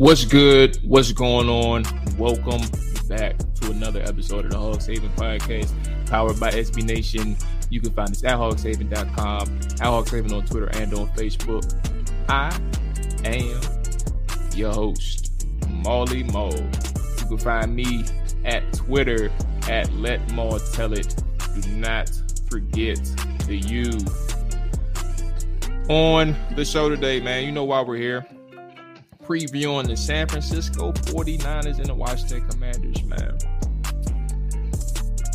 What's good? What's going on? Welcome back to another episode of the Hogs Haven Podcast, powered by SB Nation. You can find us at hogshaven.com, at hogshaven on Twitter and on Facebook. I am your host, Molly Mo. You can find me at Twitter at Let Mo Tell It. Do not forget the U. On the show today, man, you know why we're here previewing the San Francisco 49ers and the Washington Commanders, man.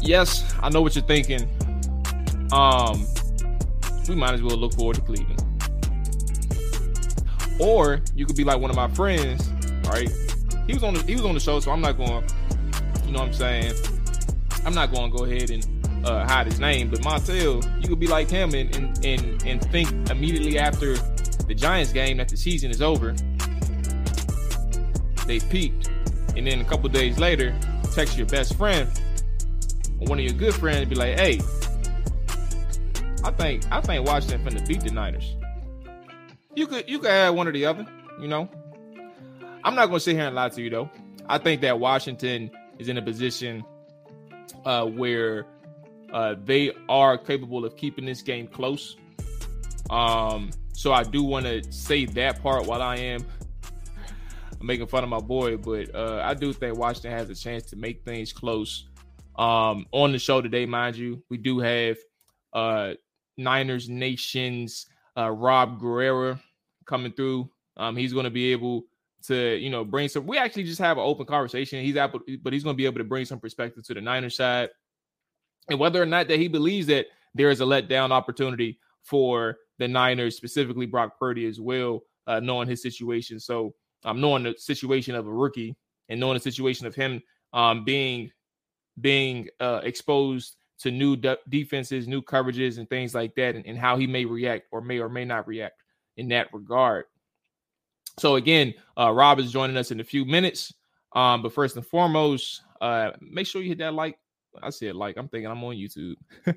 Yes, I know what you're thinking. Um, we might as well look forward to Cleveland. Or you could be like one of my friends, right? He was on the he was on the show, so I'm not going, you know what I'm saying? I'm not going to go ahead and uh, hide his name, but Montel, you could be like him and, and and and think immediately after the Giants game that the season is over they peaked, and then a couple days later, text your best friend or one of your good friends and be like, "Hey, I think I think Washington finna beat the Niners." You could you could add one or the other, you know. I'm not gonna sit here and lie to you though. I think that Washington is in a position uh, where uh, they are capable of keeping this game close. Um, so I do want to say that part while I am making fun of my boy, but uh, I do think Washington has a chance to make things close. Um, on the show today, mind you, we do have uh, Niners Nations uh, Rob Guerrera coming through. Um, he's going to be able to, you know, bring some. We actually just have an open conversation. He's able, but he's going to be able to bring some perspective to the Niners side, and whether or not that he believes that there is a letdown opportunity for the Niners, specifically Brock Purdy as well, uh, knowing his situation. So um, knowing the situation of a rookie and knowing the situation of him um, being being uh, exposed to new de- defenses, new coverages, and things like that, and, and, how he may react or may or may not react in that regard. So again, uh, Rob is joining us in a few minutes. Um, but first and foremost, uh, make sure you hit that like. I said like. I'm thinking I'm on YouTube.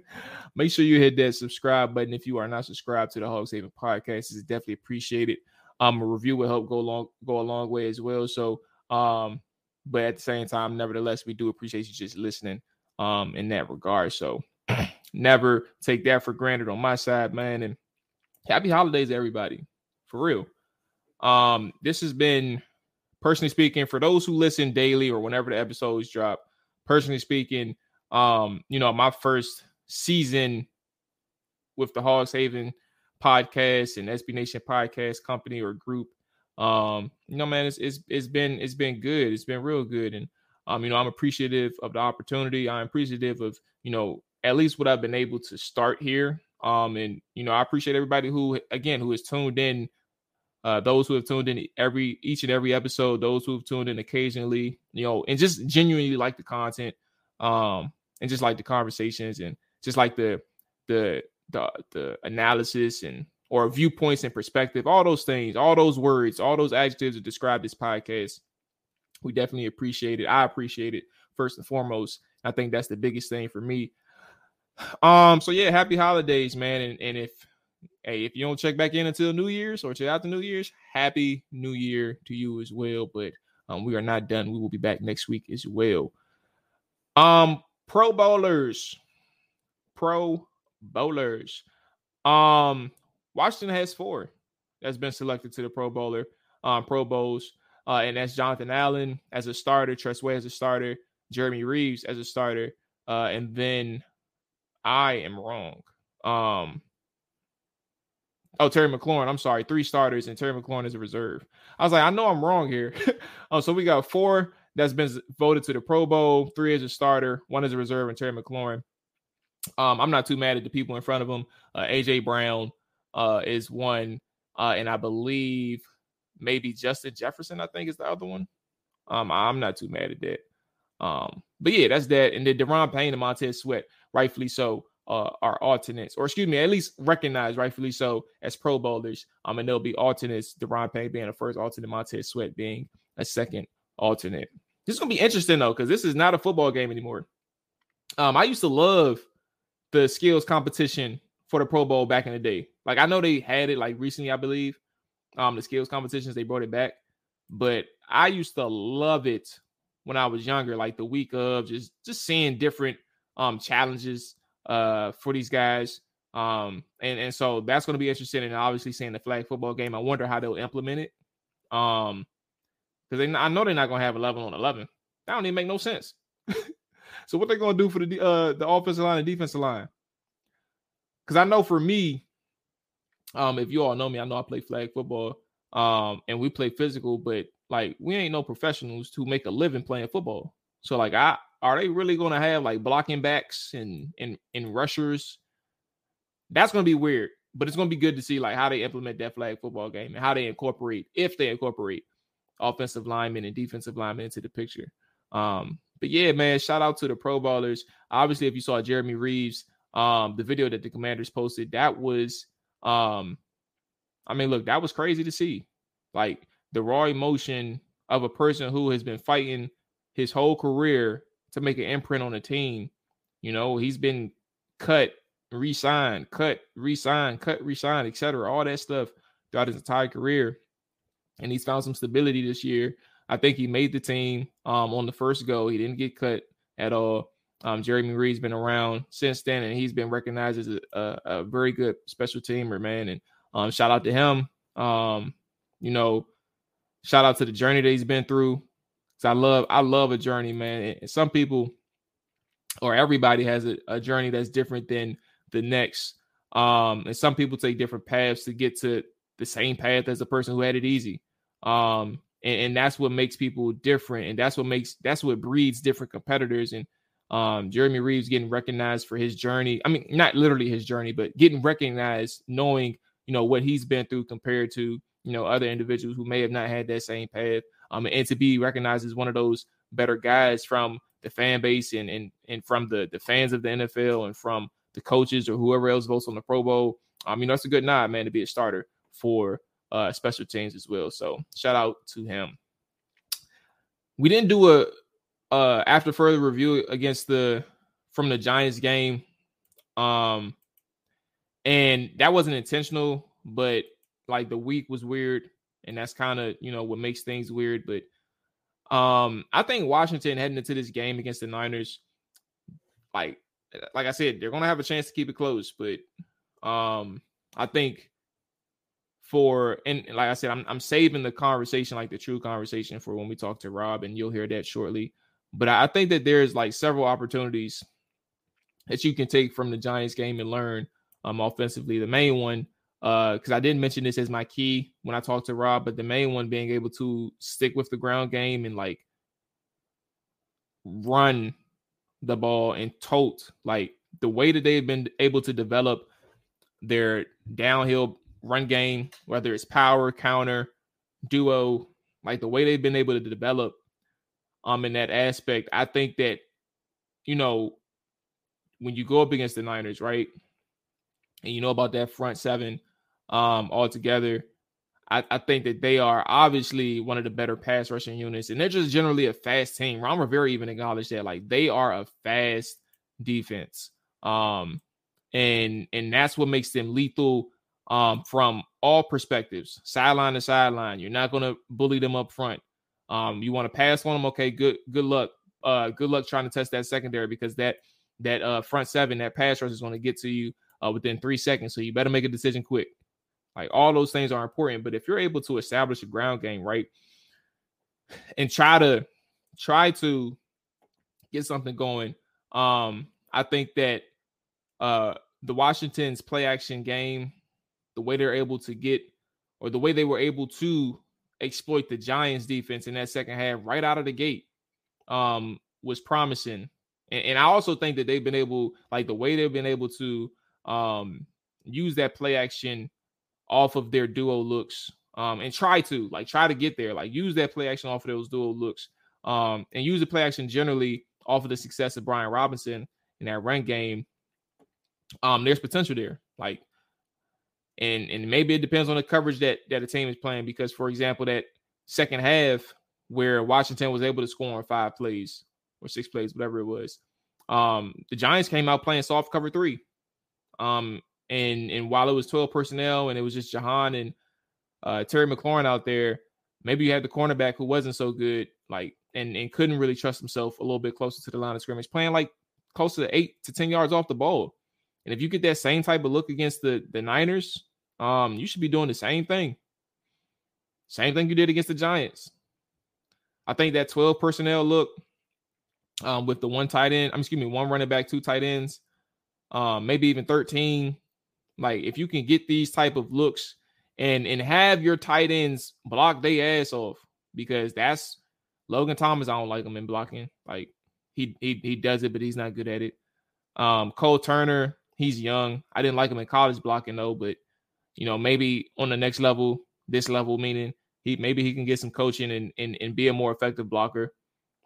make sure you hit that subscribe button if you are not subscribed to the Hogs Haven Podcast. It's definitely appreciated. Um, a review will help go long go a long way as well. So, um, but at the same time, nevertheless, we do appreciate you just listening. Um, in that regard. So, never take that for granted on my side, man. And happy holidays, everybody, for real. Um, this has been personally speaking for those who listen daily or whenever the episodes drop. Personally speaking, um, you know, my first season with the Hogs Haven podcast and SB Nation podcast company or group. Um, you know, man, it's, it's it's been it's been good. It's been real good, and um, you know, I'm appreciative of the opportunity. I'm appreciative of you know at least what I've been able to start here. Um, and you know, I appreciate everybody who again who has tuned in. Uh, those who have tuned in every each and every episode, those who have tuned in occasionally, you know, and just genuinely like the content, um, and just like the conversations and just like the the the the analysis and or viewpoints and perspective, all those things, all those words, all those adjectives that describe this podcast. We definitely appreciate it. I appreciate it first and foremost. I think that's the biggest thing for me. Um, so yeah, happy holidays, man. And, and if hey, if you don't check back in until New Year's or check out the New Year's, happy New Year to you as well. But um, we are not done. We will be back next week as well. Um, Pro Bowlers, Pro Bowlers. Um, Washington has four that's been selected to the Pro Bowler, um, Pro Bowls, uh, and that's Jonathan Allen as a starter, Tress Way as a starter, Jeremy Reaves as a starter, uh, and then I am wrong. Um, Oh, Terry McLaurin. I'm sorry, three starters and Terry McLaurin is a reserve. I was like, I know I'm wrong here. oh, so we got four that's been voted to the Pro Bowl, three as a starter, one as a reserve, and Terry McLaurin. Um, I'm not too mad at the people in front of him. Uh, AJ Brown uh, is one, uh, and I believe maybe Justin Jefferson. I think is the other one. Um, I'm not too mad at that. Um, but yeah, that's that. And then Daron Payne and Montez Sweat, rightfully so, uh, are alternates, or excuse me, at least recognized rightfully so as Pro Bowlers. Um, and there'll be alternates. Daron Payne being a first alternate, Montez Sweat being a second alternate. This is gonna be interesting though, because this is not a football game anymore. Um, I used to love the skills competition for the Pro Bowl back in the day. Like I know they had it like recently, I believe. Um, the skills competitions they brought it back, but I used to love it when I was younger. Like the week of just just seeing different um challenges uh, for these guys. Um, and, and so that's going to be interesting. And obviously, seeing the flag football game, I wonder how they'll implement it. Um, because I know they're not going to have 11 on 11. That don't even make no sense. so what they're going to do for the uh the offensive line and defensive line? Because I know for me, um, if you all know me, I know I play flag football. Um, and we play physical, but like we ain't no professionals to make a living playing football. So like I are they really to have like blocking backs and and and rushers? That's to be weird, but it's to be good to see like how they implement that flag football game and how they incorporate if they incorporate offensive linemen and defensive linemen into the picture. Um, but yeah, man, shout out to the Pro Ballers. Obviously, if you saw Jeremy Reaves, um, the video that the Commanders posted, that was, um, I mean, look, that was crazy to see. Like the raw emotion of a person who has been fighting his whole career to make an imprint on the team. You know, he's been cut, re-signed, cut, re-signed, cut, re-signed, etc. All that stuff throughout his entire career. And he's found some stability this year. I think he made the team um, on the first go. He didn't get cut at all. Um, Jeremy Reed's been around since then, and he's been recognized as a, a, a very good special teamer, man. And um, shout out to him. Um, you know, shout out to the journey that he's been through. Cause I love I love a journey, man. And some people or everybody has a, a journey that's different than the next. Um, and some people take different paths to get to the same path as the person who had it easy. Um, and, and that's what makes people different, and that's what makes that's what breeds different competitors. And um, Jeremy Reaves getting recognized for his journey. I mean, not literally his journey, but getting recognized, knowing you know what he's been through compared to you know other individuals who may have not had that same path um, and to be recognized as one of those better guys from the fan base and and, and from the the fans of the NFL and from the coaches or whoever else votes on the Pro Bowl. You know, it's a good nod, man, to be a starter for uh special teams as well. So shout out to him. We didn't do a uh after further review against the from the Giants game. Um and that wasn't intentional, but like the week was weird and that's kind of you know what makes things weird. But um, I think Washington heading into this game against the Niners, like like I said, they're gonna have a chance to keep it close. But um, I think for and like I said, I'm I'm saving the conversation, like the true conversation, for when we talk to Rob, and you'll hear that shortly. But I think that there's like several opportunities that you can take from the Giants game and learn um offensively. The main one uh because I didn't mention this as my key when I talked to Rob, but the main one being able to stick with the ground game and like run the ball and tote like the way that they've been able to develop their downhill run game, whether it's power, counter, duo, like the way they've been able to develop um in that aspect, I think that you know when you go up against the Niners, right? And you know about that front seven, um, altogether. I, I, think that they are obviously one of the better pass rushing units, and they're just generally a fast team. Ron Rivera even acknowledged that, like they are a fast defense, um, and and that's what makes them lethal um, from all perspectives, sideline to sideline. You're not going to bully them up front. Um, you want to pass on them, okay? Good, good luck. Uh, good luck trying to test that secondary because that that uh front seven, that pass rush is going to get to you uh, within three seconds. So you better make a decision quick. Like all those things are important, but if you're able to establish a ground game, right, and try to try to get something going, um, I think that uh the Washington's play action game, the way they're able to get or the way they were able to exploit the Giants defense in that second half right out of the gate um was promising. And, and I also think that they've been able, like the way they've been able to um use that play action off of their duo looks um, and try to like try to get there, like use that play action off of those duo looks um, and use the play action generally off of the success of Brian Robinson in that run game. Um, there's potential there, like, and and maybe it depends on the coverage that that a team is playing because, for example, that second half where Washington was able to score on five plays or six plays, whatever it was, um, the Giants came out playing soft cover three. Um, and and while it was 12 personnel and it was just Jahan and uh, Terry McLaurin out there, maybe you had the cornerback who wasn't so good, like and and couldn't really trust himself a little bit closer to the line of scrimmage, playing like close to eight to 10 yards off the ball. And if you get that same type of look against the the Niners, um, you should be doing the same thing. Same thing you did against the Giants. I think that 12 personnel look um, with the one tight end, I'm excuse me, one running back, two tight ends, um, maybe even 13 like if you can get these type of looks and and have your tight ends block their ass off because that's Logan Thomas. I don't like him in blocking. Like he he he does it, but he's not good at it. Um, Cole Turner, he's young. I didn't like him in college blocking though, but you know maybe on the next level, this level meaning he maybe he can get some coaching and and, and be a more effective blocker.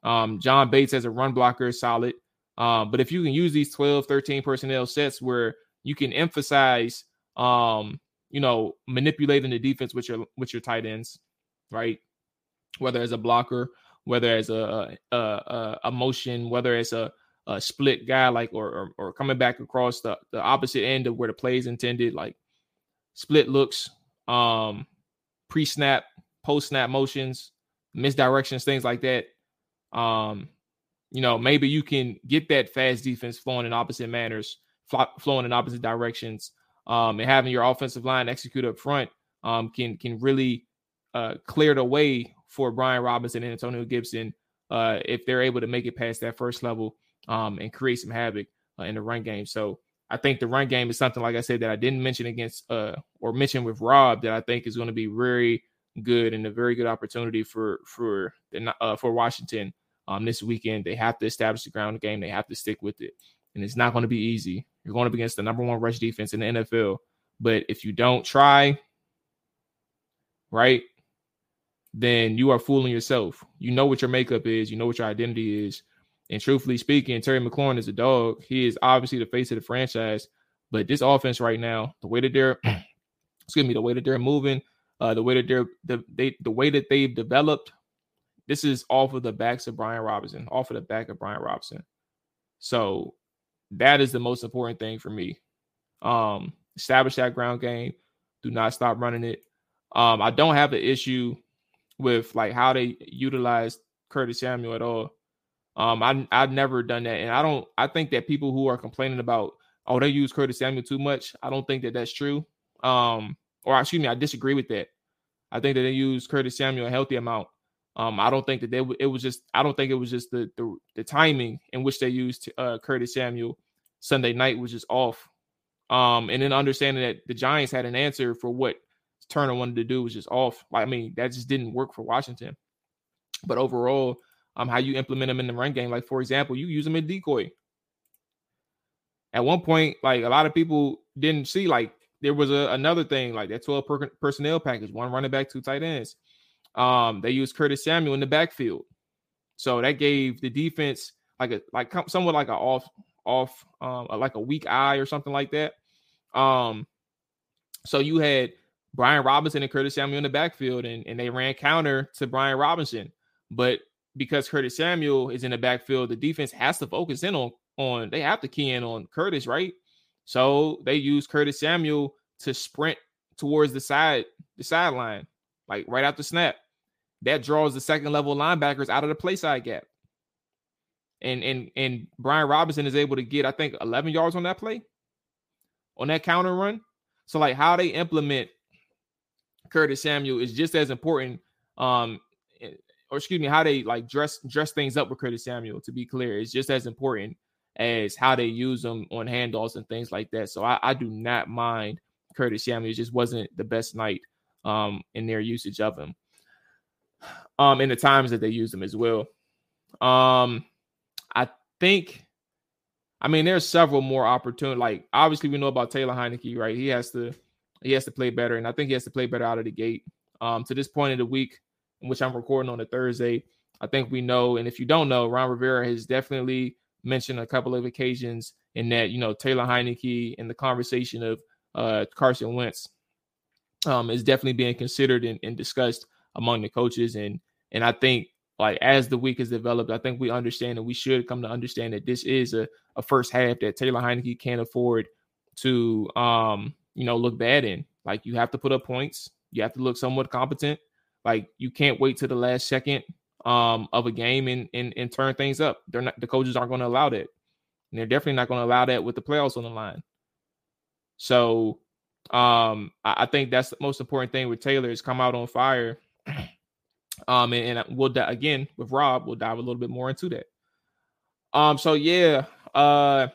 Um, John Bates as a run blocker is solid. Um, but if you can use these 12, 13 personnel sets where you can emphasize um you know manipulating the defense with your with your tight ends right whether as a blocker whether as a a, a, a motion whether it's a, a split guy like or, or, or coming back across the the opposite end of where the play is intended like split looks um pre-snap post-snap motions misdirections things like that um you know maybe you can get that fast defense flowing in opposite manners flowing in opposite directions, um, and having your offensive line execute up front um, can can really uh, clear the way for Brian Robinson and Antonio Gibson uh, if they're able to make it past that first level um, and create some havoc uh, in the run game. So I think the run game is something like I said that I didn't mention against uh, or mention with Rob that I think is going to be very good and a very good opportunity for for the, uh, for Washington um, this weekend. They have to establish the ground game. They have to stick with it, and it's not going to be easy. You're going up against the number one rush defense in the NFL. But if you don't try, right, then you are fooling yourself. You know what your makeup is, you know what your identity is. And truthfully speaking, Terry McLaurin is a dog. He is obviously the face of the franchise. But this offense right now, the way that they're, excuse me, the way that they're moving, uh, the way that they're the they the way that they've developed, this is off of the backs of Brian Robinson, off of the back of Brian Robinson. So that is the most important thing for me. Um, establish that ground game. Do not stop running it. Um, I don't have an issue with like how they utilize Curtis Samuel at all. Um, I I've never done that, and I don't. I think that people who are complaining about oh they use Curtis Samuel too much, I don't think that that's true. Um, or excuse me, I disagree with that. I think that they use Curtis Samuel a healthy amount. Um, I don't think that they it was just I don't think it was just the the, the timing in which they used uh, Curtis Samuel Sunday night was just off. Um, and then understanding that the Giants had an answer for what Turner wanted to do was just off. Like, I mean, that just didn't work for Washington. But overall, um, how you implement them in the run game, like for example, you use them in decoy. At one point, like a lot of people didn't see, like there was a, another thing, like that 12 per- personnel package, one running back, two tight ends. Um, they used Curtis Samuel in the backfield, so that gave the defense like a like somewhat like an off off um, like a weak eye or something like that. Um, So you had Brian Robinson and Curtis Samuel in the backfield, and, and they ran counter to Brian Robinson. But because Curtis Samuel is in the backfield, the defense has to focus in on on they have to key in on Curtis, right? So they use Curtis Samuel to sprint towards the side, the sideline, like right after the snap. That draws the second level linebackers out of the play side gap. And and and Brian Robinson is able to get, I think, 11 yards on that play, on that counter run. So like how they implement Curtis Samuel is just as important. Um, or excuse me, how they like dress dress things up with Curtis Samuel. To be clear, is just as important as how they use them on handoffs and things like that. So I, I do not mind Curtis Samuel. It just wasn't the best night um, in their usage of him. Um, in the times that they used him as well. Um, I think, I mean, there's several more opportunities. Like obviously, we know about Taylor Heinicke, right? He has to he has to play better, and I think he has to play better out of the gate. Um, to this point of the week, which I'm recording on a Thursday, I think we know. And if you don't know, Ron Rivera has definitely mentioned a couple of occasions in that you know Taylor Heinicke in the conversation of uh, Carson Wentz um, is definitely being considered and, and discussed among the coaches, and and I think like as the week has developed, I think we understand and we should come to understand that this is a, a first half that Taylor Heinicke can't afford to um you know look bad in. Like you have to put up points, you have to look somewhat competent. Like you can't wait to the last second um, of a game and, and and turn things up. They're not the coaches aren't going to allow that. And they're definitely not going to allow that with the playoffs on the line. So um, I, I, think that's the most important thing with Taylor is come out on fire. um, and, and we'll again with Rob, we'll dive a little bit more into that. Um, so yeah, uh,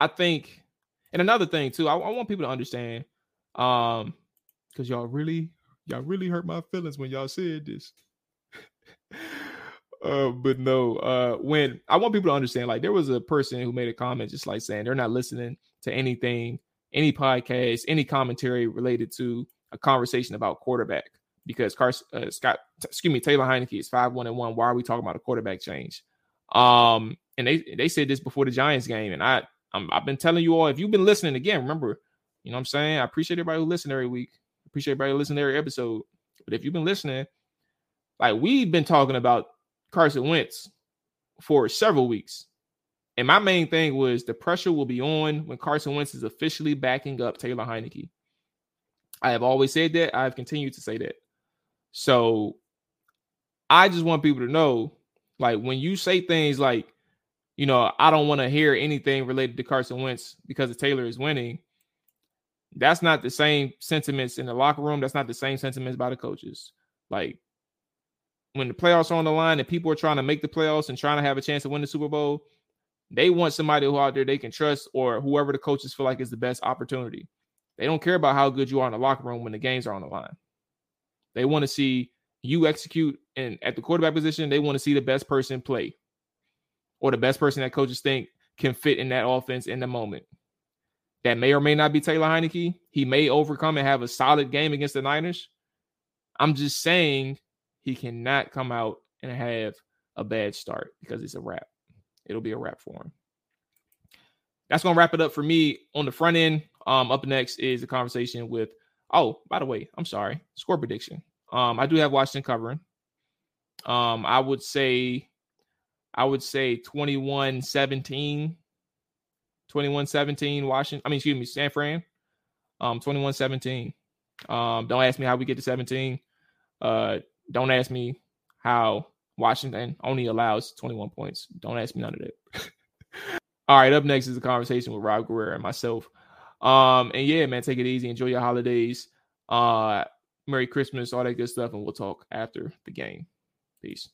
I think, and another thing too, I, I want people to understand, um, because y'all really, y'all really hurt my feelings when y'all said this. uh, but no, uh, when I want people to understand, like there was a person who made a comment just like saying they're not listening to anything, any podcast, any commentary related to a conversation about quarterback because Carson uh, Scott, excuse me, Taylor Heinicke is five one and one. Why are we talking about a quarterback change? Um, and they they said this before the Giants game, and I i have been telling you all if you've been listening again, remember, you know what I'm saying. I appreciate everybody who listens every week. Appreciate everybody listening listens every episode. But if you've been listening, like we've been talking about Carson Wentz for several weeks. And my main thing was the pressure will be on when Carson Wentz is officially backing up Taylor Heinicke. I have always said that. I've continued to say that. So I just want people to know like when you say things like, you know, I don't want to hear anything related to Carson Wentz because Taylor is winning. That's not the same sentiments in the locker room. That's not the same sentiments by the coaches. Like when the playoffs are on the line and people are trying to make the playoffs and trying to have a chance to win the Super Bowl, they want somebody who out there they can trust or whoever the coaches feel like is the best opportunity. They don't care about how good you are in the locker room when the games are on the line. They want to see you execute and at the quarterback position, they want to see the best person play or the best person that coaches think can fit in that offense in the moment. That may or may not be Taylor Heinicke. He may overcome and have a solid game against the Niners. I'm just saying he cannot come out and have a bad start because it's a wrap. It'll be a wrap for him. That's gonna wrap it up for me on the front end. Um, up next is a conversation with. Oh, by the way, I'm sorry. Score prediction. Um, I do have Washington covering. Um, I would say, I would say 21 17. 21 17 Washington. I mean, excuse me, San Fran. Um, 21 17. Um, don't ask me how we get to 17. Uh, don't ask me how Washington only allows 21 points. Don't ask me none of that. All right, up next is a conversation with Rob Guerrera and myself. Um, and yeah, man, take it easy. Enjoy your holidays. Uh, Merry Christmas, all that good stuff, and we'll talk after the game. Peace.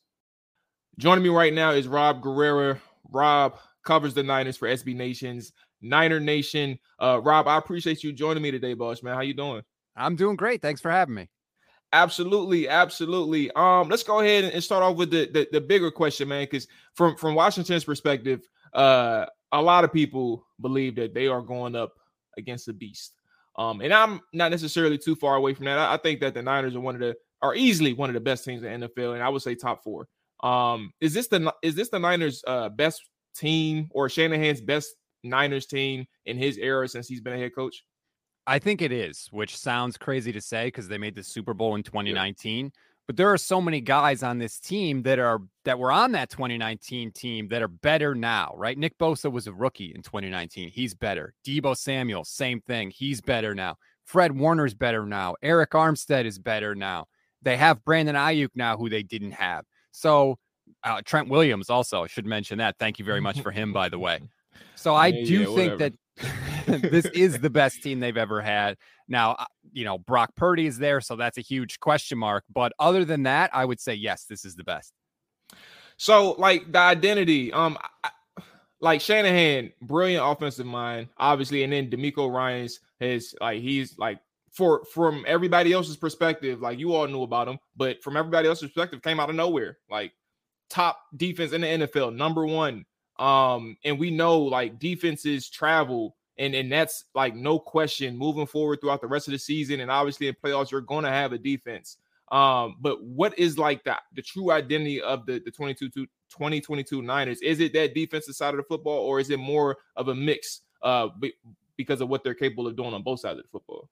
Joining me right now is Rob Guerrera. Rob covers the Niners for SB Nation's Niner Nation. Uh, Rob, I appreciate you joining me today, boss man. How you doing? I'm doing great. Thanks for having me. Absolutely, absolutely. Um, let's go ahead and start off with the the, the bigger question, man. Because from from Washington's perspective, uh, a lot of people believe that they are going up against the beast. Um, and I'm not necessarily too far away from that. I, I think that the Niners are one of the are easily one of the best teams in the NFL, and I would say top four. Um, is this the is this the Niners' uh, best team or Shanahan's best Niners team in his era since he's been a head coach? I think it is, which sounds crazy to say because they made the Super Bowl in 2019. Yeah. But there are so many guys on this team that are that were on that 2019 team that are better now, right? Nick Bosa was a rookie in 2019. He's better. Deebo Samuel, same thing. He's better now. Fred Warner's better now. Arik Armstead is better now. They have Brandon Aiyuk now, who they didn't have. So uh, Trent Williams also should mention that. Thank you very much for him, by the way. So I yeah, do yeah, think that this is the best team they've ever had. Now, uh, you know, Brock Purdy is there, so that's a huge question mark. But other than that, I would say yes, this is the best. So, like the identity, um, I, like Shanahan, brilliant offensive mind, obviously, and then DeMeco Ryans has like he's like for from everybody else's perspective, like you all knew about him, but from everybody else's perspective, came out of nowhere, like top defense in the NFL, number one. Um, and we know like defenses travel and and that's like no question moving forward throughout the rest of the season and obviously in playoffs you're going to have a defense. Um but what is like the the true identity of the the 22 2022 Niners? Is it that defensive side of the football or is it more of a mix uh because of what they're capable of doing on both sides of the football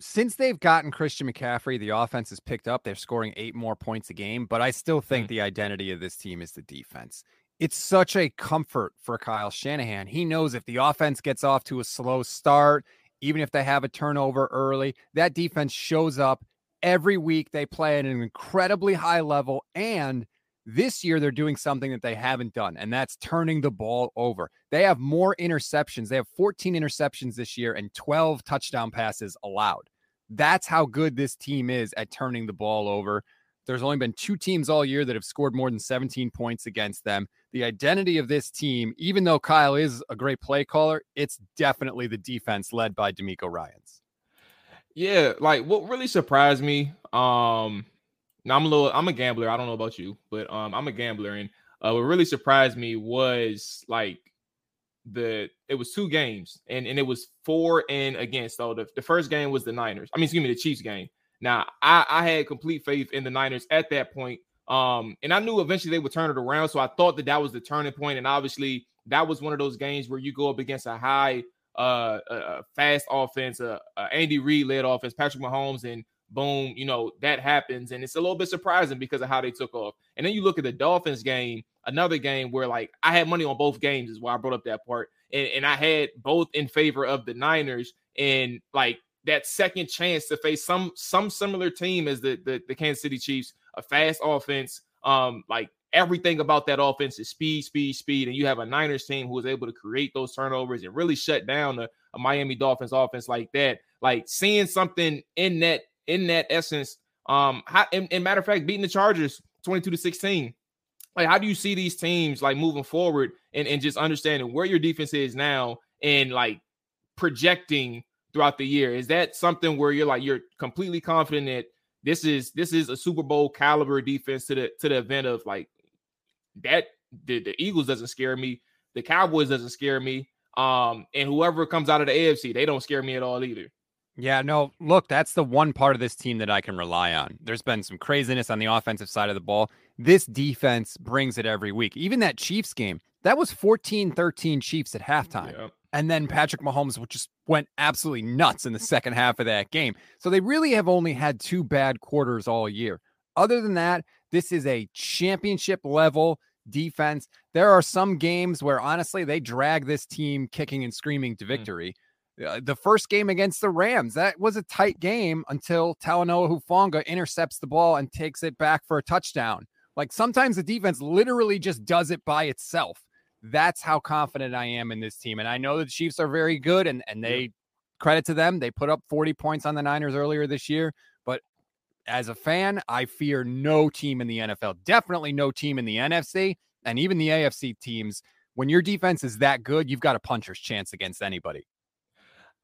since they've gotten Christian McCaffrey, the offense has picked up. They're scoring eight more points a game, but I still think mm. the identity of this team is the defense it's such a comfort for Kyle Shanahan. He knows if the offense gets off to a slow start, even if they have a turnover early, that defense shows up every week. They play at an incredibly high level. And this year, they're doing something that they haven't done, and that's turning the ball over. They have more interceptions. They have 14 interceptions this year and 12 touchdown passes allowed. That's how good this team is at turning the ball over. There's only been two teams all year that have scored more than 17 points against them. The identity of this team, even though Kyle is a great play caller, it's definitely the defense led by DeMeco Ryans. Yeah, like what really surprised me, um, now I'm a little I'm a gambler. I don't know about you, but um I'm a gambler and uh, what really surprised me was like the it was two games and and it was for and against. So the, the first game was the Niners. I mean, excuse me, the Chiefs game. Now, I, I had complete faith in the Niners at that point. Um, and I knew eventually they would turn it around. So I thought that that was the turning point. And obviously, that was one of those games where you go up against a high, uh, uh fast offense, uh, uh, Andy Reid led offense, Patrick Mahomes, and boom, you know, that happens. And it's a little bit surprising because of how they took off. And then you look at the Dolphins game, another game where like I had money on both games, is why I brought up that part. And, and I had both in favor of the Niners. And like that second chance to face some some similar team as the, the the, Kansas City Chiefs, a fast offense. Um, like everything about that offense is speed, speed, speed, and you have a Niners team who is able to create those turnovers and really shut down a, a Miami Dolphins offense like that. Like seeing something in that in that essence. Um, how, and, and matter of fact, beating the Chargers twenty two to sixteen. Like, how do you see these teams like moving forward and, and just understanding where your defense is now and like projecting throughout the year. Is that something where you're like you're completely confident that this is this is a Super Bowl caliber defense to the to the event of like that the, the Eagles doesn't scare me, the Cowboys doesn't scare me, um, and whoever comes out of the AFC, they don't scare me at all either. Yeah, no, look, that's the one part of this team that I can rely on. There's been some craziness on the offensive side of the ball. This defense brings it every week. Even that Chiefs game, that was 14 13 Chiefs at halftime. Yep. And then Patrick Mahomes just went absolutely nuts in the second half of that game. So they really have only had two bad quarters all year. Other than that, this is a championship level defense. There are some games where honestly they drag this team kicking and screaming to hmm. victory. Mm. Uh, the first game against the Rams, that was a tight game until Talanoa Hufanga intercepts the ball and takes it back for a touchdown. Like sometimes the defense literally just does it by itself. That's how confident I am in this team. And I know the Chiefs are very good and, and they credit to them. They put up 40 points on the Niners earlier this year. But as a fan, I fear no team in the NFL, definitely no team in the NFC and even the AFC teams. When your defense is that good, you've got a puncher's chance against anybody.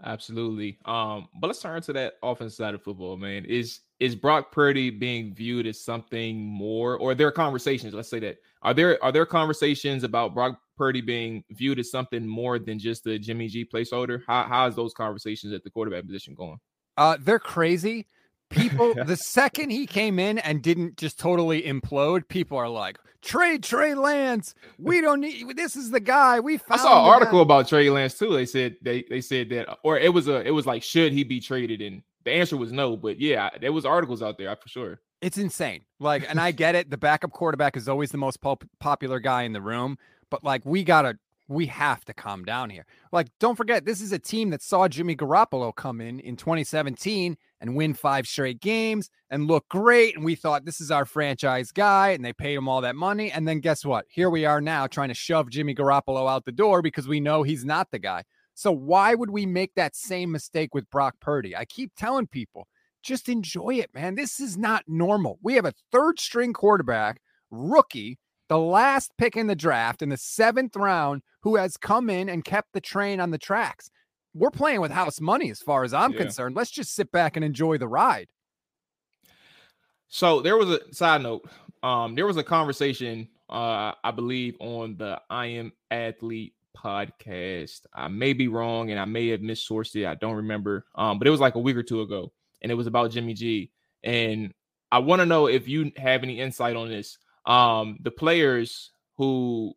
Absolutely. Um, but let's turn to that offensive side of football, man. Is is Brock Purdy being viewed as something more, or there conversations? Let's say that are there are there conversations about Brock Purdy being viewed as something more than just a Jimmy G placeholder? How how is those conversations at the quarterback position going? Uh, they're crazy. People, the second he came in and didn't just totally implode, people are like, trade Trey Lance. We don't need this is the guy. We found. I saw an article guy. about Trey Lance too. They said they they said that or it was a it was like should he be traded and the answer was no, but yeah, there was articles out there for sure. It's insane. Like, and I get it. The backup quarterback is always the most pop- popular guy in the room, but like, we gotta, we have to calm down here. Like, don't forget, this is a team that saw Jimmy Garoppolo come in in 2017 and win five straight games and look great. And we thought this is our franchise guy, and they paid him all that money. And then guess what? Here we are now trying to shove Jimmy Garoppolo out the door because we know he's not the guy. So why would we make that same mistake with Brock Purdy? I keep telling people just enjoy it, man. This is not normal. We have a third string quarterback, rookie, the last pick in the draft in the seventh round, who has come in and kept the train on the tracks. We're playing with house money as far as I'm yeah. concerned. Let's just sit back and enjoy the ride. So there was a side note. Um, there was a conversation, uh, I believe, on the I Am Athlete podcast. I may be wrong and I may have missourced it. I don't remember. Um, but it was like a week or two ago and it was about Jimmy G. And I want to know if you have any insight on this. Um, the players who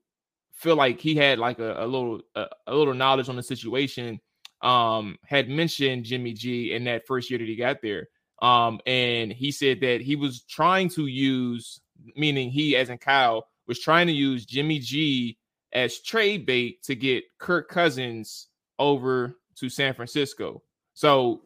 feel like he had like a, a little a, a, little knowledge on the situation um had mentioned Jimmy G in that first year that he got there. Um, and he said that he was trying to use, meaning he as in Kyle was trying to use Jimmy G as trade bait to get Kirk Cousins over to San Francisco. So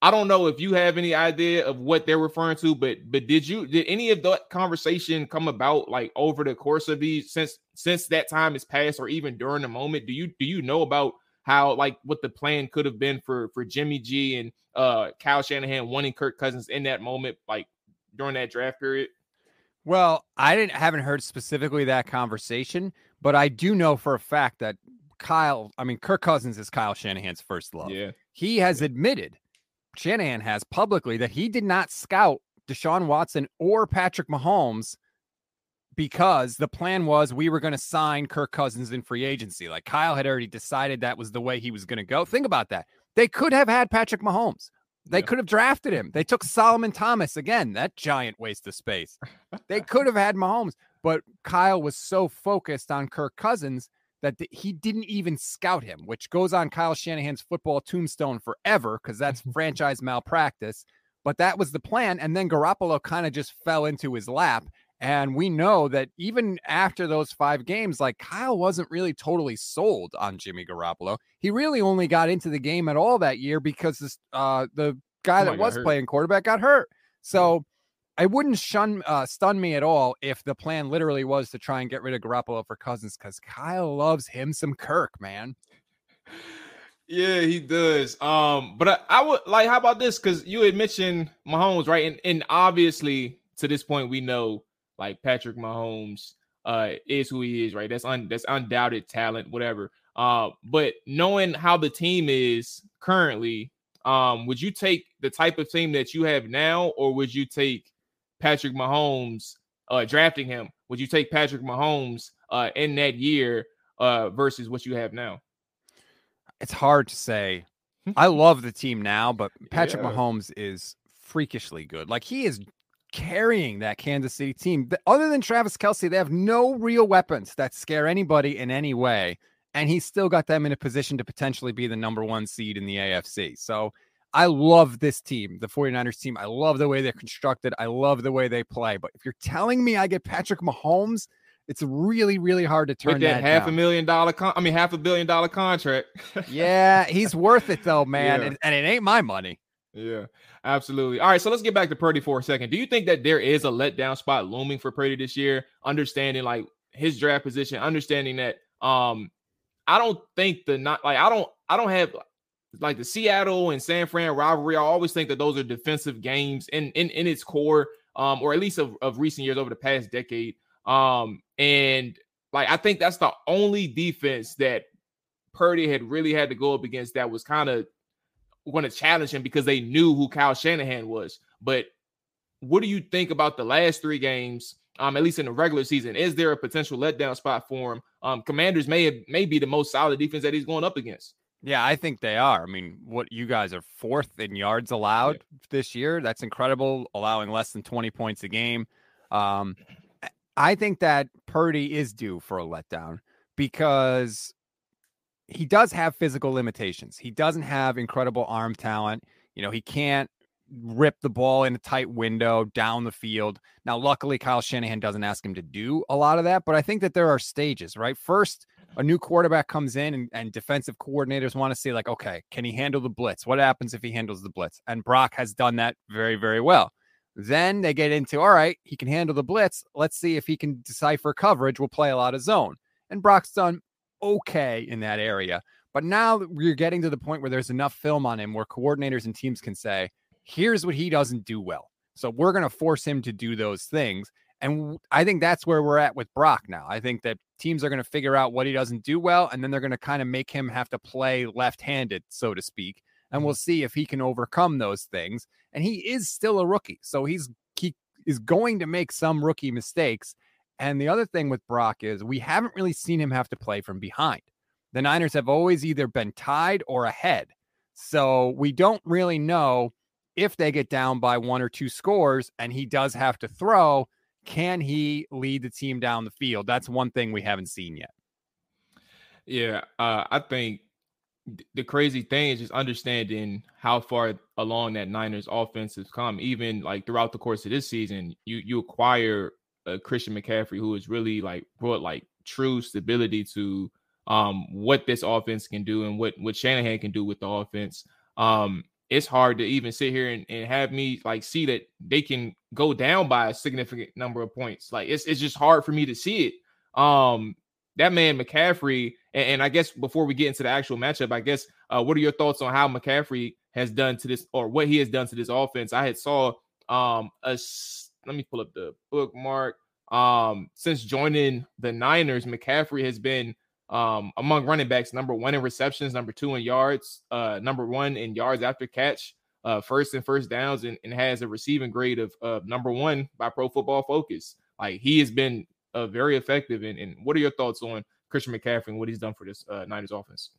I don't know if you have any idea of what they're referring to, but but did you did any of that conversation come about like over the course of these since since that time has passed or even during the moment? Do you do you know about how like what the plan could have been for for Jimmy G and uh Kyle Shanahan wanting Kirk Cousins in that moment, like during that draft period? Well, I didn't haven't heard specifically that conversation, but I do know for a fact that Kyle, I mean Kirk Cousins is Kyle Shanahan's first love. Yeah. He has admitted Shanahan has publicly that he did not scout Deshaun Watson or Patrick Mahomes because the plan was we were going to sign Kirk Cousins in free agency. Like Kyle had already decided that was the way he was going to go. Think about that. They could have had Patrick Mahomes. They yeah. could have drafted him. They took Solomon Thomas again, that giant waste of space. they could have had Mahomes, but Kyle was so focused on Kirk Cousins that he didn't even scout him, which goes on Kyle Shanahan's football tombstone forever because that's franchise malpractice. But that was the plan. And then Garoppolo kind of just fell into his lap. And we know that even after those five games, like Kyle wasn't really totally sold on Jimmy Garoppolo. He really only got into the game at all that year because this, uh, the guy that was playing quarterback got hurt. So I wouldn't shun uh, stun me at all if the plan literally was to try and get rid of Garoppolo for Cousins because Kyle loves him some Kirk, man. Yeah, he does. Um, but I, I would like, how about this? Because you had mentioned Mahomes, right? And and obviously to this point, we know like Patrick Mahomes uh is who he is, right? That's un that's undoubted talent, whatever. Uh, but knowing how the team is currently, um, would you take the type of team that you have now, or would you take Patrick Mahomes uh, drafting him, would you take Patrick Mahomes uh, in that year uh, versus what you have now? It's hard to say. I love the team now, but Patrick yeah. Mahomes is freakishly good. Like he is carrying that Kansas City team. Other than Travis Kelce, they have no real weapons that scare anybody in any way. And he's still got them in a position to potentially be the number one seed in the AFC. So I love this team, the 49ers team. I love the way they're constructed. I love the way they play. But if you're telling me I get Patrick Mahomes, it's really, really hard to turn With that, that half down. a million dollar con- I mean half a billion dollar contract. yeah, he's worth it though, man. Yeah. And, and, it ain't my money. Yeah, absolutely. All right, so let's get back to Purdy for a second. Do you think that there is a letdown spot looming for Purdy this year? Understanding like his draft position, understanding that um I don't think the not like I don't I don't have like the Seattle and San Fran rivalry, I always think that those are defensive games in in, in its core, um, or at least of, of recent years over the past decade. Um, and like I think that's the only defense that Purdy had really had to go up against that was kind of going to challenge him because they knew who Kyle Shanahan was. But what do you think about the last three games? Um, at least in the regular season, is there a potential letdown spot for him? Um, Commanders may have, may be the most solid defense that he's going up against. Yeah, I think they are. I mean, what you guys are fourth in yards allowed yeah. this year. That's incredible, allowing less than 20 points a game. Um, I think that Purdy is due for a letdown because he does have physical limitations. He doesn't have incredible arm talent. You know, he can't rip the ball in a tight window down the field. Now, luckily, Kyle Shanahan doesn't ask him to do a lot of that, but I think that there are stages, right? First, a new quarterback comes in and, and defensive coordinators want to see, like, okay, can he handle the blitz? What happens if he handles the blitz? And Brock has done that very, very well. Then they get into, all right, he can handle the blitz. Let's see if he can decipher coverage. We'll play a lot of zone. And Brock's done okay in that area. But now we're getting to the point where there's enough film on him where coordinators and teams can say, here's what he doesn't do well. So we're going to force him to do those things. And I think that's where we're at with Brock now. I think that teams are going to figure out what he doesn't do well, and then they're going to kind of make him have to play left handed, so to speak. And we'll mm-hmm. see if he can overcome those things. And he is still a rookie. So he's, he is going to make some rookie mistakes. And the other thing with Brock is we haven't really seen him have to play from behind. The Niners have always either been tied or ahead. So we don't really know if they get down by one or two scores and he does have to throw, can he lead the team down the field? That's one thing we haven't seen yet. Yeah, uh, I think the crazy thing is just understanding how far along that Niners offense has come. Even like throughout the course of this season, you you acquire Christian McCaffrey who has really like brought like true stability to um what this offense can do and what what Shanahan can do with the offense. Um it's hard to even sit here and, and have me like see that they can go down by a significant number of points. Like it's it's just hard for me to see it. Um that man McCaffrey, and, and I guess before we get into the actual matchup, I guess uh, what are your thoughts on how McCaffrey has done to this or what he has done to this offense? I had saw um a let me pull up the bookmark. Um, since joining the Niners, McCaffrey has been um among running backs number one in receptions, number two in yards, uh, number one in yards after catch, uh, first and first downs, and, and has a receiving grade of uh, number one by Pro Football Focus. Like he has been uh, very effective. And, and what are your thoughts on Christian McCaffrey and what he's done for this uh, Niners offense?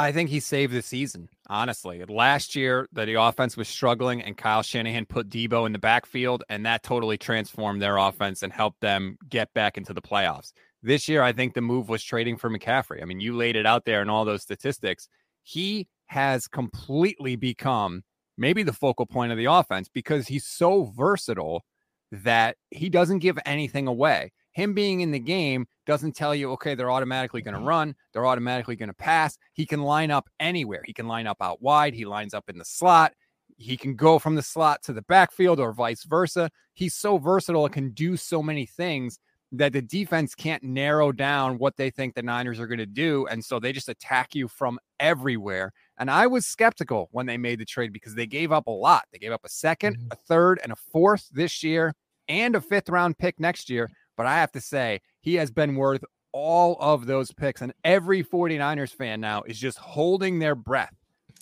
I think he saved the season, honestly. Last year, that the offense was struggling, and Kyle Shanahan put Deebo in the backfield, and that totally transformed their offense and helped them get back into the playoffs. This year, I think the move was trading for McCaffrey. I mean, you laid it out there in all those statistics. He has completely become maybe the focal point of the offense because he's so versatile that he doesn't give anything away him being in the game doesn't tell you, okay, they're automatically going to mm-hmm. run, they're automatically going to pass. He can line up anywhere. He can line up out wide, he lines up in the slot. He can go from the slot to the backfield or vice versa. He's so versatile, it can do so many things that the defense can't narrow down what they think the Niners are going to do. And so they just attack you from everywhere. And I was skeptical when they made the trade because they gave up a lot. They gave up a 2nd mm-hmm. a third, and a fourth this year, and a fifth round pick next year. But I have to say, he has been worth all of those picks. And every 49ers fan now is just holding their breath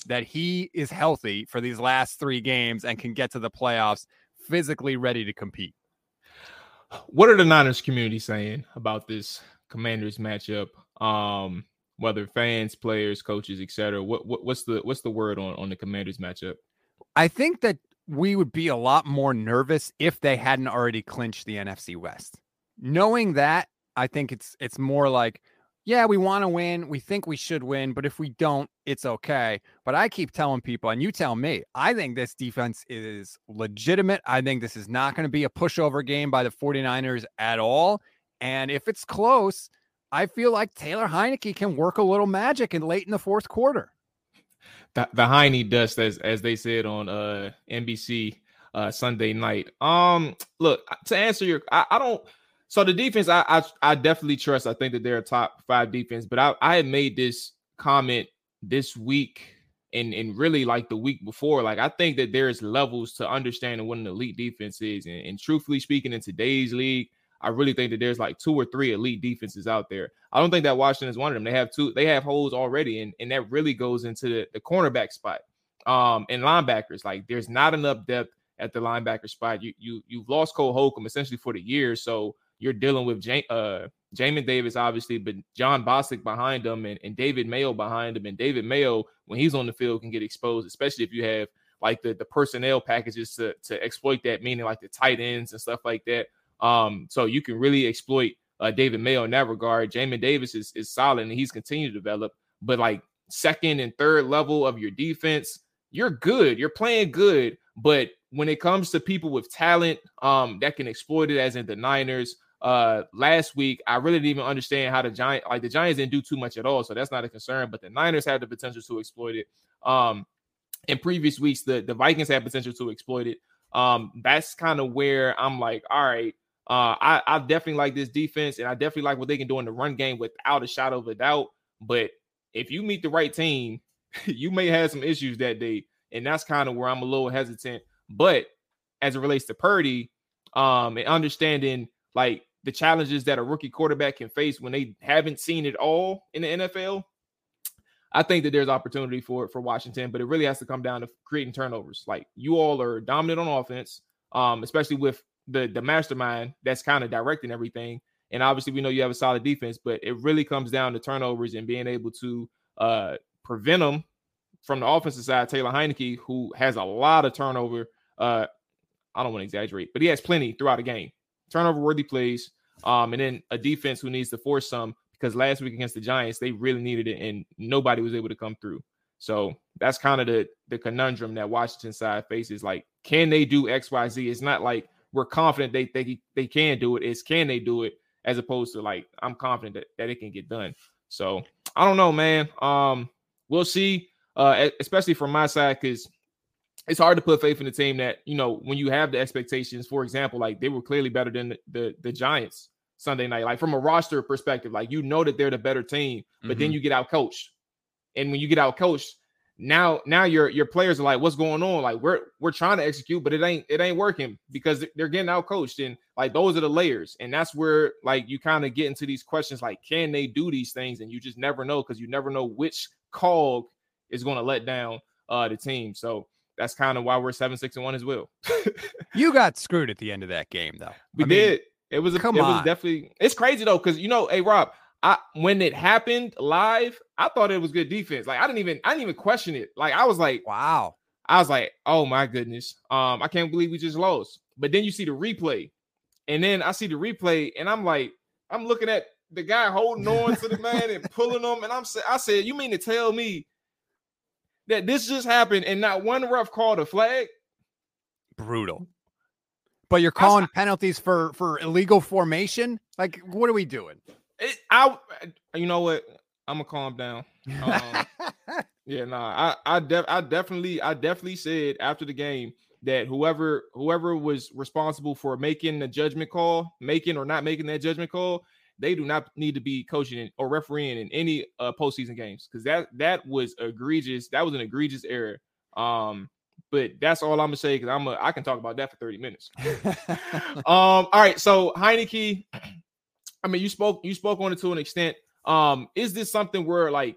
that he is healthy for these last three games and can get to the playoffs physically ready to compete. What are the Niners community saying about this Commanders matchup? Um, whether fans, players, coaches, etc. What, what what's the what's the word on on the Commanders matchup? I think that we would be a lot more nervous if they hadn't already clinched the NFC West knowing that, I think it's it's more like, yeah, we want to win. We think we should win, but if we don't, it's okay. But I keep telling people, and you tell me, I think this defense is legitimate. I think this is not going to be a pushover game by the 49ers at all. And if it's close, I feel like Taylor Heinicke can work a little magic in late in the fourth quarter. The, the Heine dust, as as they said on uh NBC uh Sunday night. Um, look to answer your, I, I don't so the defense, I, I, I definitely trust. I think that they're a top five defense. But I I had made this comment this week and and really like the week before. Like I think that there's levels to understanding what an elite defense is. And, and truthfully speaking, in today's league, I really think that there's like two or three elite defenses out there. I don't think that Washington is one of them. They have two, they have holes already, and, and that really goes into the, the cornerback spot. Um, and linebackers, like there's not enough depth at the linebacker spot. You you you've lost Cole Holcomb essentially for the year. So you're dealing with J- uh, Jamin Davis, obviously, but Jon Bostic behind him and, and David Mayo behind him. And David Mayo, when he's on the field, can get exposed, especially if you have like the, the personnel packages to, to exploit that, meaning like the tight ends and stuff like that. Um, so you can really exploit uh, David Mayo in that regard. Jamin Davis is, is solid and he's continued to develop, but like second and third level of your defense, you're good. You're playing good. But when it comes to people with talent um, that can exploit it, as in the Niners, uh, last week, I really didn't even understand how the Giant like the Giants didn't do too much at all. So that's not a concern. But the Niners had the potential to exploit it. Um, in previous weeks, the, the Vikings had potential to exploit it. Um, that's kind of where I'm like, all right, uh, I, I definitely like this defense, and I definitely like what they can do in the run game without a shadow of a doubt. But if you meet the right team, you may have some issues that day, and that's kind of where I'm a little hesitant. But as it relates to Purdy, um, and understanding like the challenges that a rookie quarterback can face when they haven't seen it all in the NFL, I think that there's opportunity for for Washington, but it really has to come down to creating turnovers. Like you all are dominant on offense, um, especially with the the mastermind that's kind of directing everything. And obviously, we know you have a solid defense, but it really comes down to turnovers and being able to uh, prevent them from the offensive side. Taylor Heinicke, who has a lot of turnover, uh, I don't want to exaggerate, but he has plenty throughout the game. Turnover worthy plays, um, and then a defense who needs to force some because last week against the Giants, they really needed it and nobody was able to come through. So that's kind of the the conundrum that Washington side faces. Like, can they do X, Y, Z? It's not like we're confident they they they can do it. It's can they do it as opposed to like I'm confident that, that it can get done. So I don't know, man. Um, we'll see. Uh, especially from my side, because it's hard to put faith in the team that you know when you have the expectations. For example, like they were clearly better than the the, the Giants Sunday night. Like from a roster perspective, like you know that they're the better team, but mm-hmm. then you get out coached, and when you get out coached, now now your your players are like what's going on like we're we're trying to execute but it ain't it ain't working because they're getting out coached and like those are the layers and that's where like you kind of get into these questions like can they do these things and you just never know because you never know which cog is going to let down uh the team so that's kind of why we're seven six and one as well you got screwed at the end of that game though we I did mean, it was a, come it on. was definitely it's crazy though because you know hey rob I when it happened live, I thought it was good defense. Like I didn't even I didn't even question it. Like I was like, wow. I was like, oh my goodness. Um, I can't believe we just lost. But then you see the replay, and then I see the replay, and I'm like, I'm looking at the guy holding on to the man and pulling him, and I'm saying, I said, you mean to tell me that this just happened and not one ref called a flag? Brutal. But you're calling penalties for for illegal formation? Like, what are we doing? It, I, you know what? I'm gonna calm down. Um, yeah, nah, I, I, def, I definitely, I definitely said after the game that whoever, whoever was responsible for making the judgment call, making or not making that judgment call, they do not need to be coaching or refereeing in any uh, postseason games because that that was egregious. That was an egregious error. Um, but that's all I'm gonna say because I'm a, I can talk about that for 30 minutes. um, all right, so Heinicke I mean, you spoke you spoke on it to an extent. Um, is this something where like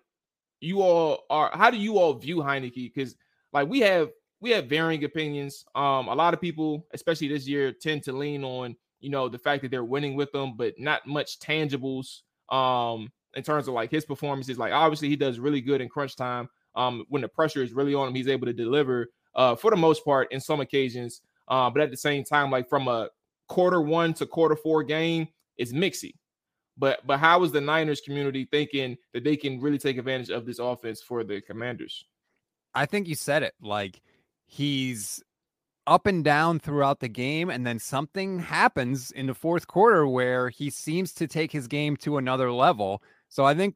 you all are? How do you all view Heinicke? Because like we have we have varying opinions. Um, a lot of people, especially this year, tend to lean on you know the fact that they're winning with them, but not much tangibles. Um, in terms of like his performances, like obviously he does really good in crunch time. Um, when the pressure is really on him, he's able to deliver. Uh, for the most part, in some occasions. Uh, but at the same time, like from a quarter one to quarter four game, it's mixy. But but how is the Niners community thinking that they can really take advantage of this offense for the Commanders? I think you said it. Like he's up and down throughout the game, and then something happens in the fourth quarter where he seems to take his game to another level. So I think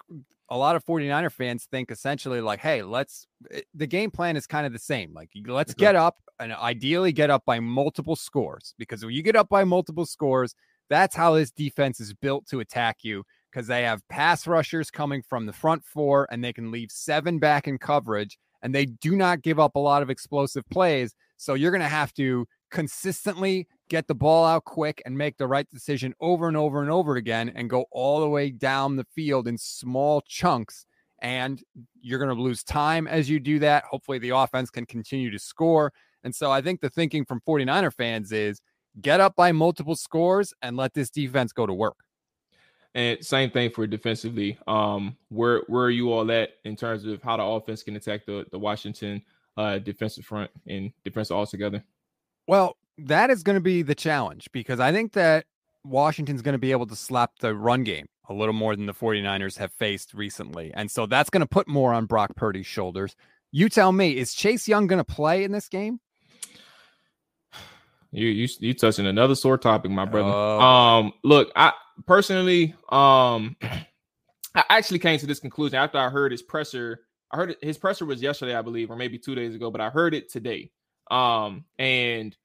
a lot of 49er fans think essentially like, hey, let's eh, the game plan is kind of the same. Like let's get up and ideally get up by multiple scores because when you get up by multiple scores, that's how this defense is built to attack you because they have pass rushers coming from the front four and they can leave seven back in coverage and they do not give up a lot of explosive plays. So you're going to have to consistently get the ball out quick and make the right decision over and over and over again and go all the way down the field in small chunks. And you're going to lose time as you do that. Hopefully, the offense can continue to score. And so I think the thinking from 49er fans is get up by multiple scores and let this defense go to work. And same thing for defensively. Um, where where are you all at in terms of how the offense can attack the the Washington uh, defensive front and defense altogether? Well, that is going to be the challenge because I think that Washington's going to be able to slap the run game a little more than the 49ers have faced recently. And so that's going to put more on Brock Purdy's shoulders. You tell me, is Chase Young going to play in this game? You you you touching another sore topic, my brother. Oh. Um, look, I personally, um, I actually came to this conclusion after I heard his presser. I heard it, his presser was yesterday, I believe, or maybe two days ago, but I heard it today. Um, and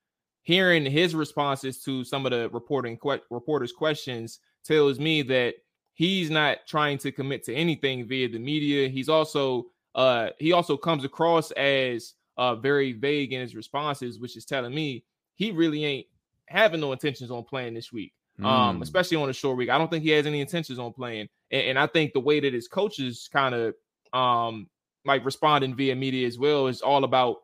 hearing his responses to some of the reporting que- reporters' questions tells me that he's not trying to commit to anything via the media. He's also uh he also comes across as uh very vague in his responses, which is telling me he really ain't having no intentions on playing this week. Mm. Um, hmm. especially on a short week. I don't think he has any intentions on playing. And, and I think the way that his coaches kind of um like responding via media as well is all about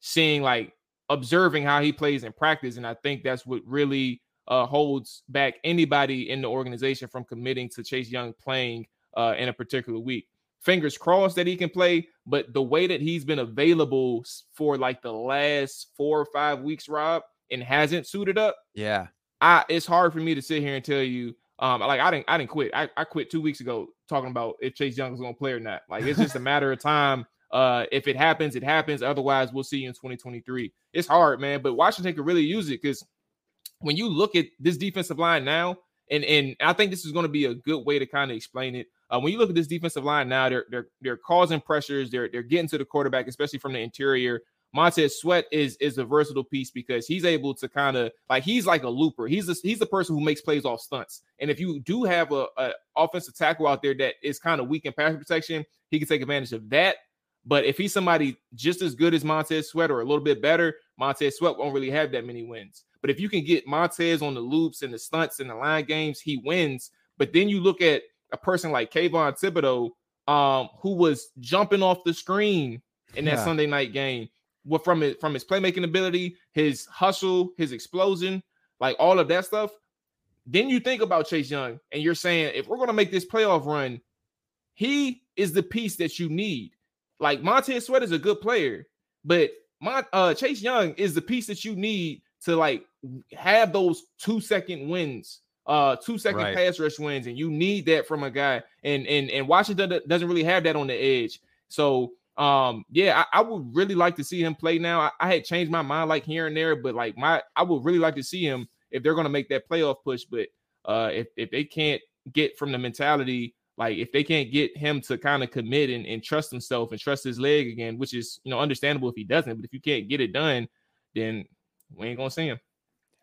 seeing like observing how he plays in practice. And I think that's what really uh, holds back anybody in the organization from committing to Chase Young playing uh, in a particular week. Fingers crossed that he can play, but the way that he's been available for like the last four or five weeks, Rob, and hasn't suited up. Yeah. I it's hard for me to sit here and tell you um like I didn't I didn't quit. I, I quit two weeks ago talking about if Chase Young is gonna play or not. Like it's just a matter of time. Uh if it happens, it happens. Otherwise, we'll see you in 2023. It's hard, man, but Washington could really use it because when you look at this defensive line now, and and I think this is going to be a good way to kind of explain it. Uh, when you look at this defensive line now, they're they're they're causing pressures. They're they're getting to the quarterback, especially from the interior. Montez Sweat is is a versatile piece because he's able to kind of like he's like a looper. He's a, he's the person who makes plays off stunts. And if you do have a, a offensive tackle out there that is kind of weak in pass protection, he can take advantage of that. But if he's somebody just as good as Montez Sweat or a little bit better, Montez Sweat won't really have that many wins. But if you can get Montez on the loops and the stunts and the line games, he wins. But then you look at a person like Kayvon Thibodeaux, um, who was jumping off the screen in that yeah. Sunday night game what from it from his playmaking ability, his hustle, his explosion, like all of that stuff. Then you think about Chase Young, and you're saying if we're gonna make this playoff run, he is the piece that you need. Like Montez Sweat is a good player, but my uh Chase Young is the piece that you need to like have those two second wins, uh two second right. pass rush wins, and you need that from a guy. And and and Washington doesn't really have that on the edge. So um, yeah, I, I, would really like to see him play now. I, I, had changed my mind like here and there, but like my I would really like to see him if they're gonna make that playoff push. But uh if, if they can't get from the mentality, like if they can't get him to kind of commit and, and trust himself and trust his leg again, which is you know understandable if he doesn't, but if you can't get it done, then we ain't gonna see him.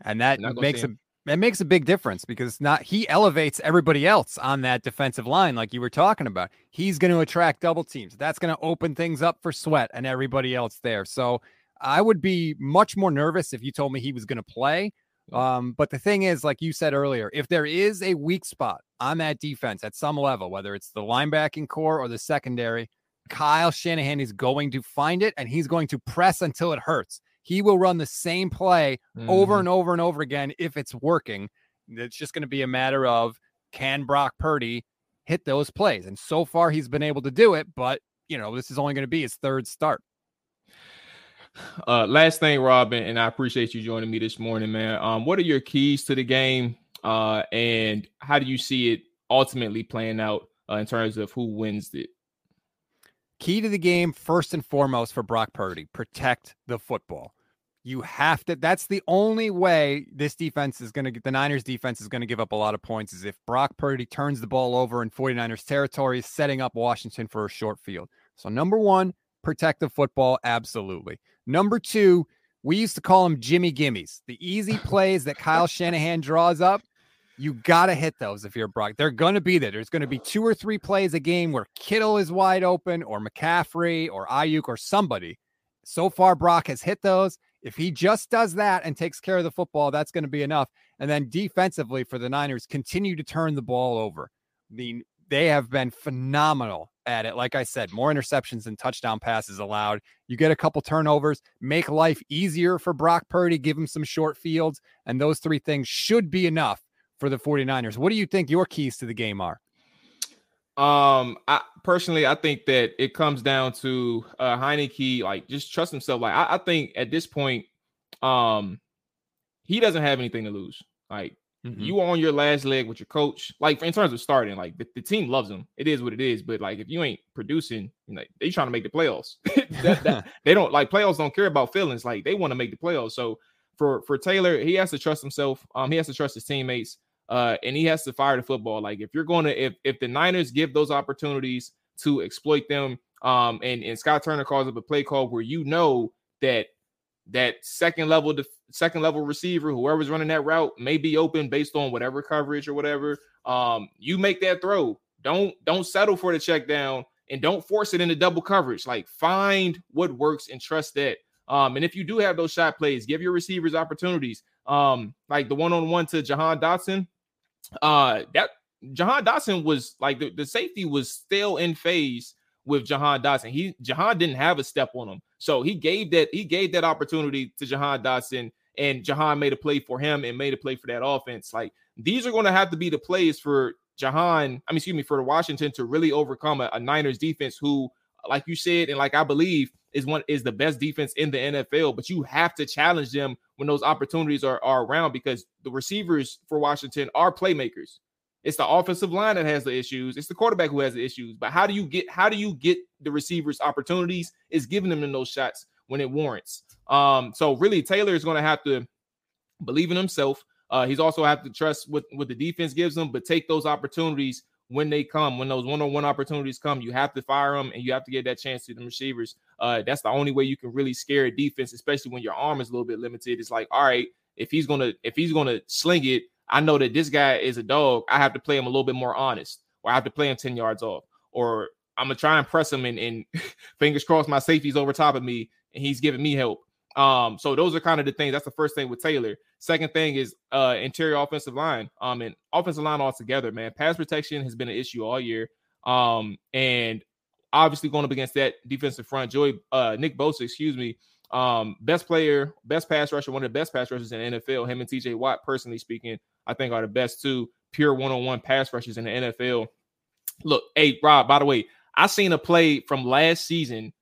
And that makes a it makes a big difference because not he elevates everybody else on that defensive line, like you were talking about. He's going to attract double teams. That's going to open things up for Sweat and everybody else there. So I would be much more nervous if you told me he was going to play. Um, but the thing is, like you said earlier, if there is a weak spot on that defense at some level, whether it's the linebacking core or the secondary, Kyle Shanahan is going to find it and he's going to press until it hurts. He will run the same play mm. over mm-hmm. and over and over again if it's working. It's just going to be a matter of can Brock Purdy hit those plays? And so far, he's been able to do it, but you know, this is only going to be his third start. Uh, last thing, Robin, and I appreciate you joining me this morning, man. Um, what are your keys to the game, uh, and how do you see it ultimately playing out uh, in terms of who wins it? Key to the game, first and foremost, for Brock Purdy: protect the football. You have to. That's the only way this defense is going to get the Niners defense is going to give up a lot of points is if Brock Purdy turns the ball over in 49ers territory, setting up Washington for a short field. So, number one, protect the football. Absolutely. Number two, we used to call them Jimmy Gimmies, the easy plays that Kyle Shanahan draws up. You got to hit those if you're Brock. They're going to be there. There's going to be two or three plays a game where Kittle is wide open or McCaffrey or Aiyuk or somebody. So far, Brock has hit those. If he just does that and takes care of the football, that's going to be enough. And then defensively for the Niners, continue to turn the ball over. I mean, they have been phenomenal at it. Like I said, more interceptions than touchdown passes allowed. You get a couple turnovers, make life easier for Brock Purdy, give him some short fields, and those three things should be enough for the 49ers. What do you think your keys to the game are? Um, I personally, I think that it comes down to uh Heinicke, like just trust himself. Like I, I think at this point, um, he doesn't have anything to lose. Like Mm-hmm. You on your last leg with your coach. Like in terms of starting, like the, the, team loves him. It is what it is. But like if you ain't producing, you know, they trying to make the playoffs. that, that, they don't like playoffs. Don't care about feelings. Like they want to make the playoffs. So for for Taylor, he has to trust himself. Um, he has to trust his teammates. Uh, and he has to fire the football. Like if you're going to if if the Niners give those opportunities to exploit them, um, and and Scott Turner calls up a play call where you know that that second level def- second level receiver, whoever's running that route, may be open based on whatever coverage or whatever. Um, you make that throw. Don't don't settle for the check down and don't force it into double coverage. Like find what works and trust that. Um, and if you do have those shot plays, give your receivers opportunities. Um, like the one on one to Jahan Dotson. Uh, that Jahan Dotson was like the, the safety was still in phase with Jahan Dotson. He Jahan didn't have a step on him. So he gave that he gave that opportunity to Jahan Dotson, and Jahan made a play for him and made a play for that offense. Like these are going to have to be the plays for Jahan. I mean, excuse me, for the Washington to really overcome a, a Niners defense who, like you said, and like I believe is one is the best defense in the NFL. But you have to challenge them when those opportunities are, are around because the receivers for Washington are playmakers. It's the offensive line that has the issues. It's the quarterback who has the issues. But how do you get how do you get the receivers opportunities? Is giving them in those shots when it warrants. Um, so really Taylor is going to have to believe in himself. Uh, he's also have to trust what what the defense gives him, but take those opportunities when they come. When those one-on-one opportunities come, you have to fire them and you have to get that chance to the receivers. Uh, that's the only way you can really scare a defense, especially when your arm is a little bit limited. It's like, all right, if he's gonna if he's gonna sling it, I know that this guy is a dog. I have to play him a little bit more honest, or I have to play him 10 yards off, or I'm gonna try and press him and, and fingers crossed my safety's over top of me and he's giving me help. Um, so those are kind of the things. That's the first thing with Taylor. Second thing is uh interior offensive line. Um, and offensive line altogether, man. Pass protection has been an issue all year. Um, and obviously going up against that defensive front, Joey uh Nick Bosa, excuse me, um, best player, best pass rusher, one of the best pass rushers in the NFL. Him and TJ Watt, personally speaking, I think are the best two pure one-on-one pass rushers in the NFL. Look, hey Rob, by the way, I seen a play from last season.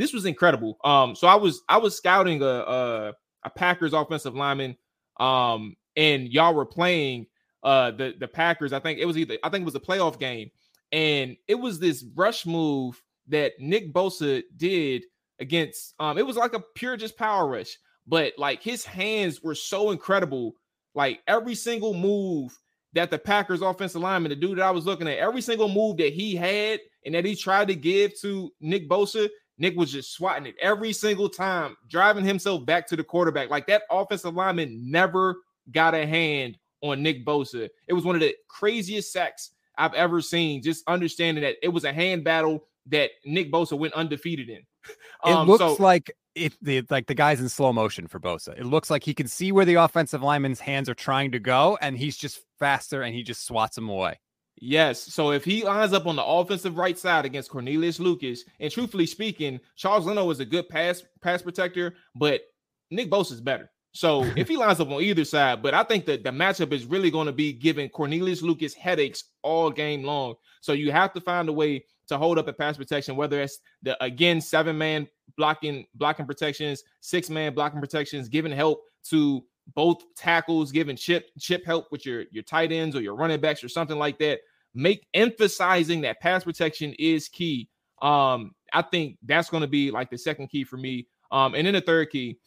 This was incredible. Um, so I was I was scouting a a, a Packers offensive lineman, um, and y'all were playing uh the the Packers. I think it was either I think it was a playoff game, and it was this rush move that Nick Bosa did against um it was like a pure just power rush but like his hands were so incredible like every single move that the Packers offensive lineman, the dude that I was looking at, every single move that he had and that he tried to give to Nick Bosa, Nick was just swatting it every single time, driving himself back to the quarterback. Like that offensive lineman never got a hand on Nick Bosa. It was one of the craziest sacks I've ever seen. Just understanding that it was a hand battle that Nick Bosa went undefeated in. It um, looks so, like it the like the guy's in slow motion for Bosa. It looks like he can see where the offensive lineman's hands are trying to go, and he's just faster and he just swats them away. Yes. So if he lines up on the offensive right side against Cornelius Lucas, and truthfully speaking, Charles Leno is a good pass pass protector, but Nick Bosa is better. So if he lines up on either side, but I think that the matchup is really going to be giving Cornelius Lucas headaches all game long. So you have to find a way to hold up a pass protection, whether it's the again seven man blocking blocking protections, six man blocking protections, giving help to both tackles, giving chip chip help with your your tight ends or your running backs or something like that. Make emphasizing that pass protection is key. Um, I think that's going to be like the second key for me. Um, and then the third key,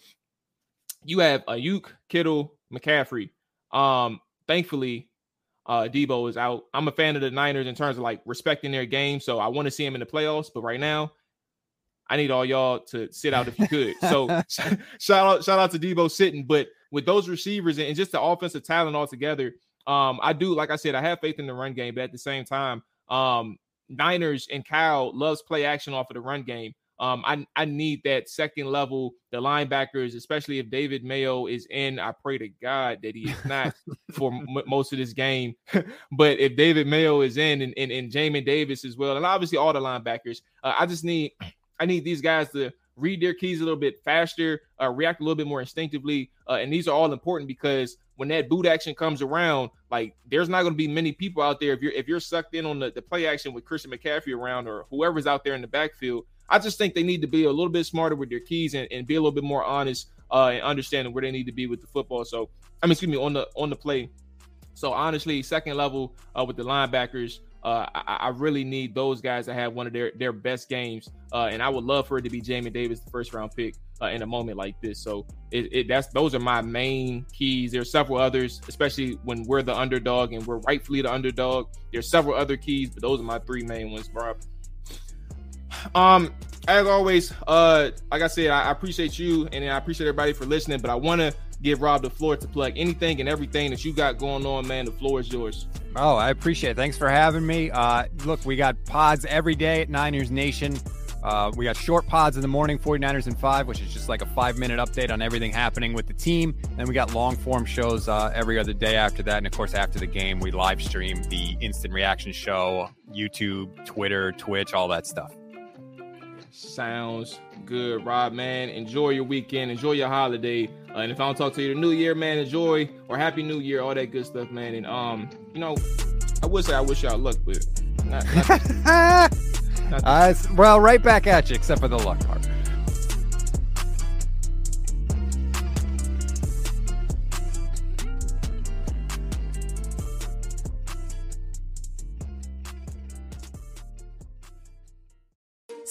you have Aiyuk, Kittle, McCaffrey. Um, thankfully, uh, Deebo is out. I'm a fan of the Niners in terms of like respecting their game, so I want to see him in the playoffs. But right now, I need all y'all to sit out if you could. So shout out, shout out to Deebo sitting. But with those receivers and just the offensive talent altogether, um, I do like I said, I have faith in the run game, but at the same time, um, Niners and Kyle loves play action off of the run game. Um, I, I need that second level, the linebackers, especially if David Mayo is in. I pray to God that he is not for m- most of this game. but if David Mayo is in and, and, and Jamin Davis as well, and obviously all the linebackers, uh, I just need I need these guys to read their keys a little bit faster, uh, react a little bit more instinctively. Uh, and these are all important because when that boot action comes around, like there's not going to be many people out there if you're if you're sucked in on the, the play action with Christian McCaffrey around or whoever's out there in the backfield I just think they need to be a little bit smarter with their keys and, and be a little bit more honest uh, and understanding where they need to be with the football. So I mean, excuse me, on the on the play. So honestly, second level uh, with the linebackers, uh, I, I, really need those guys to have one of their their best games, uh, and I would love for it to be Jamin Davis, the first round pick, uh, in a moment like this. So it, it, that's those are my main keys. There's several others, especially when we're the underdog and we're rightfully the underdog. There's several other keys, but those are my three main ones, bro. Um, as always, uh, like I said, I, I appreciate you and I appreciate everybody for listening. But I want to give Rob the floor to plug anything and everything that you got going on, man. The floor is yours. Oh, I appreciate it. Thanks for having me. Uh, look, we got pods every day at Niners Nation. Uh, we got short pods in the morning, 49ers and 5, which is just like a five minute update on everything happening with the team. Then we got long form shows uh, every other day after that. And of course, after the game, we live stream the instant reaction show, YouTube, Twitter, Twitch, all that stuff. Sounds good, Rob, man. Enjoy your weekend, enjoy your holiday. Uh, and if I don't talk to you the new year, man, enjoy or happy new year, all that good stuff, man. And um, you know, I would say I wish y'all luck, but not, not uh, well, right back at you, except for the luck part.